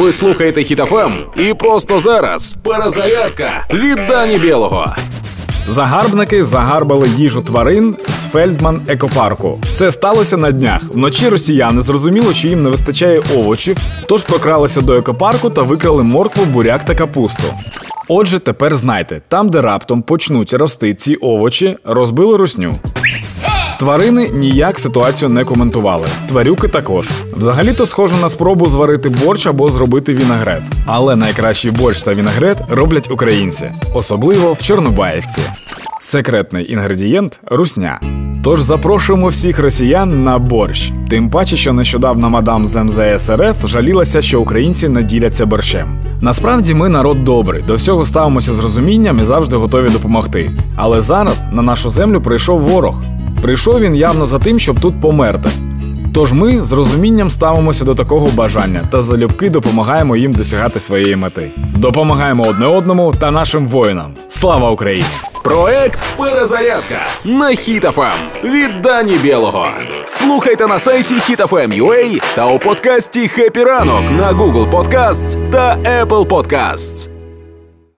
Ви слухаєте Хітофем і просто зараз перезарядка від Дані Білого. Загарбники загарбали їжу тварин з Фельдман екопарку. Це сталося на днях. Вночі росіяни зрозуміло, що їм не вистачає овочів, тож прокралися до екопарку та викрали моркву, буряк та капусту. Отже, тепер знайте, там, де раптом почнуть рости ці овочі, розбили русню. Тварини ніяк ситуацію не коментували. Тварюки також. Взагалі-то схоже на спробу зварити борщ або зробити вінагрет. Але найкращий борщ та вінагрет роблять українці, особливо в Чорнобаївці. Секретний інгредієнт русня. Тож запрошуємо всіх росіян на борщ. Тим паче, що нещодавно мадам з МЗС РФ жалілася, що українці не діляться борщем. Насправді ми народ добрий, до всього ставимося з розумінням і завжди готові допомогти. Але зараз на нашу землю прийшов ворог. Прийшов він явно за тим, щоб тут померти. Тож ми з розумінням ставимося до такого бажання та залюбки допомагаємо їм досягати своєї мети. Допомагаємо одне одному та нашим воїнам. Слава Україні! Проект Перезарядка на Хітофем від Дані Білого. Слухайте на сайті HitFM.ua та у подкасті «Хеппі ранок» на Google Podcasts та Apple Podcasts.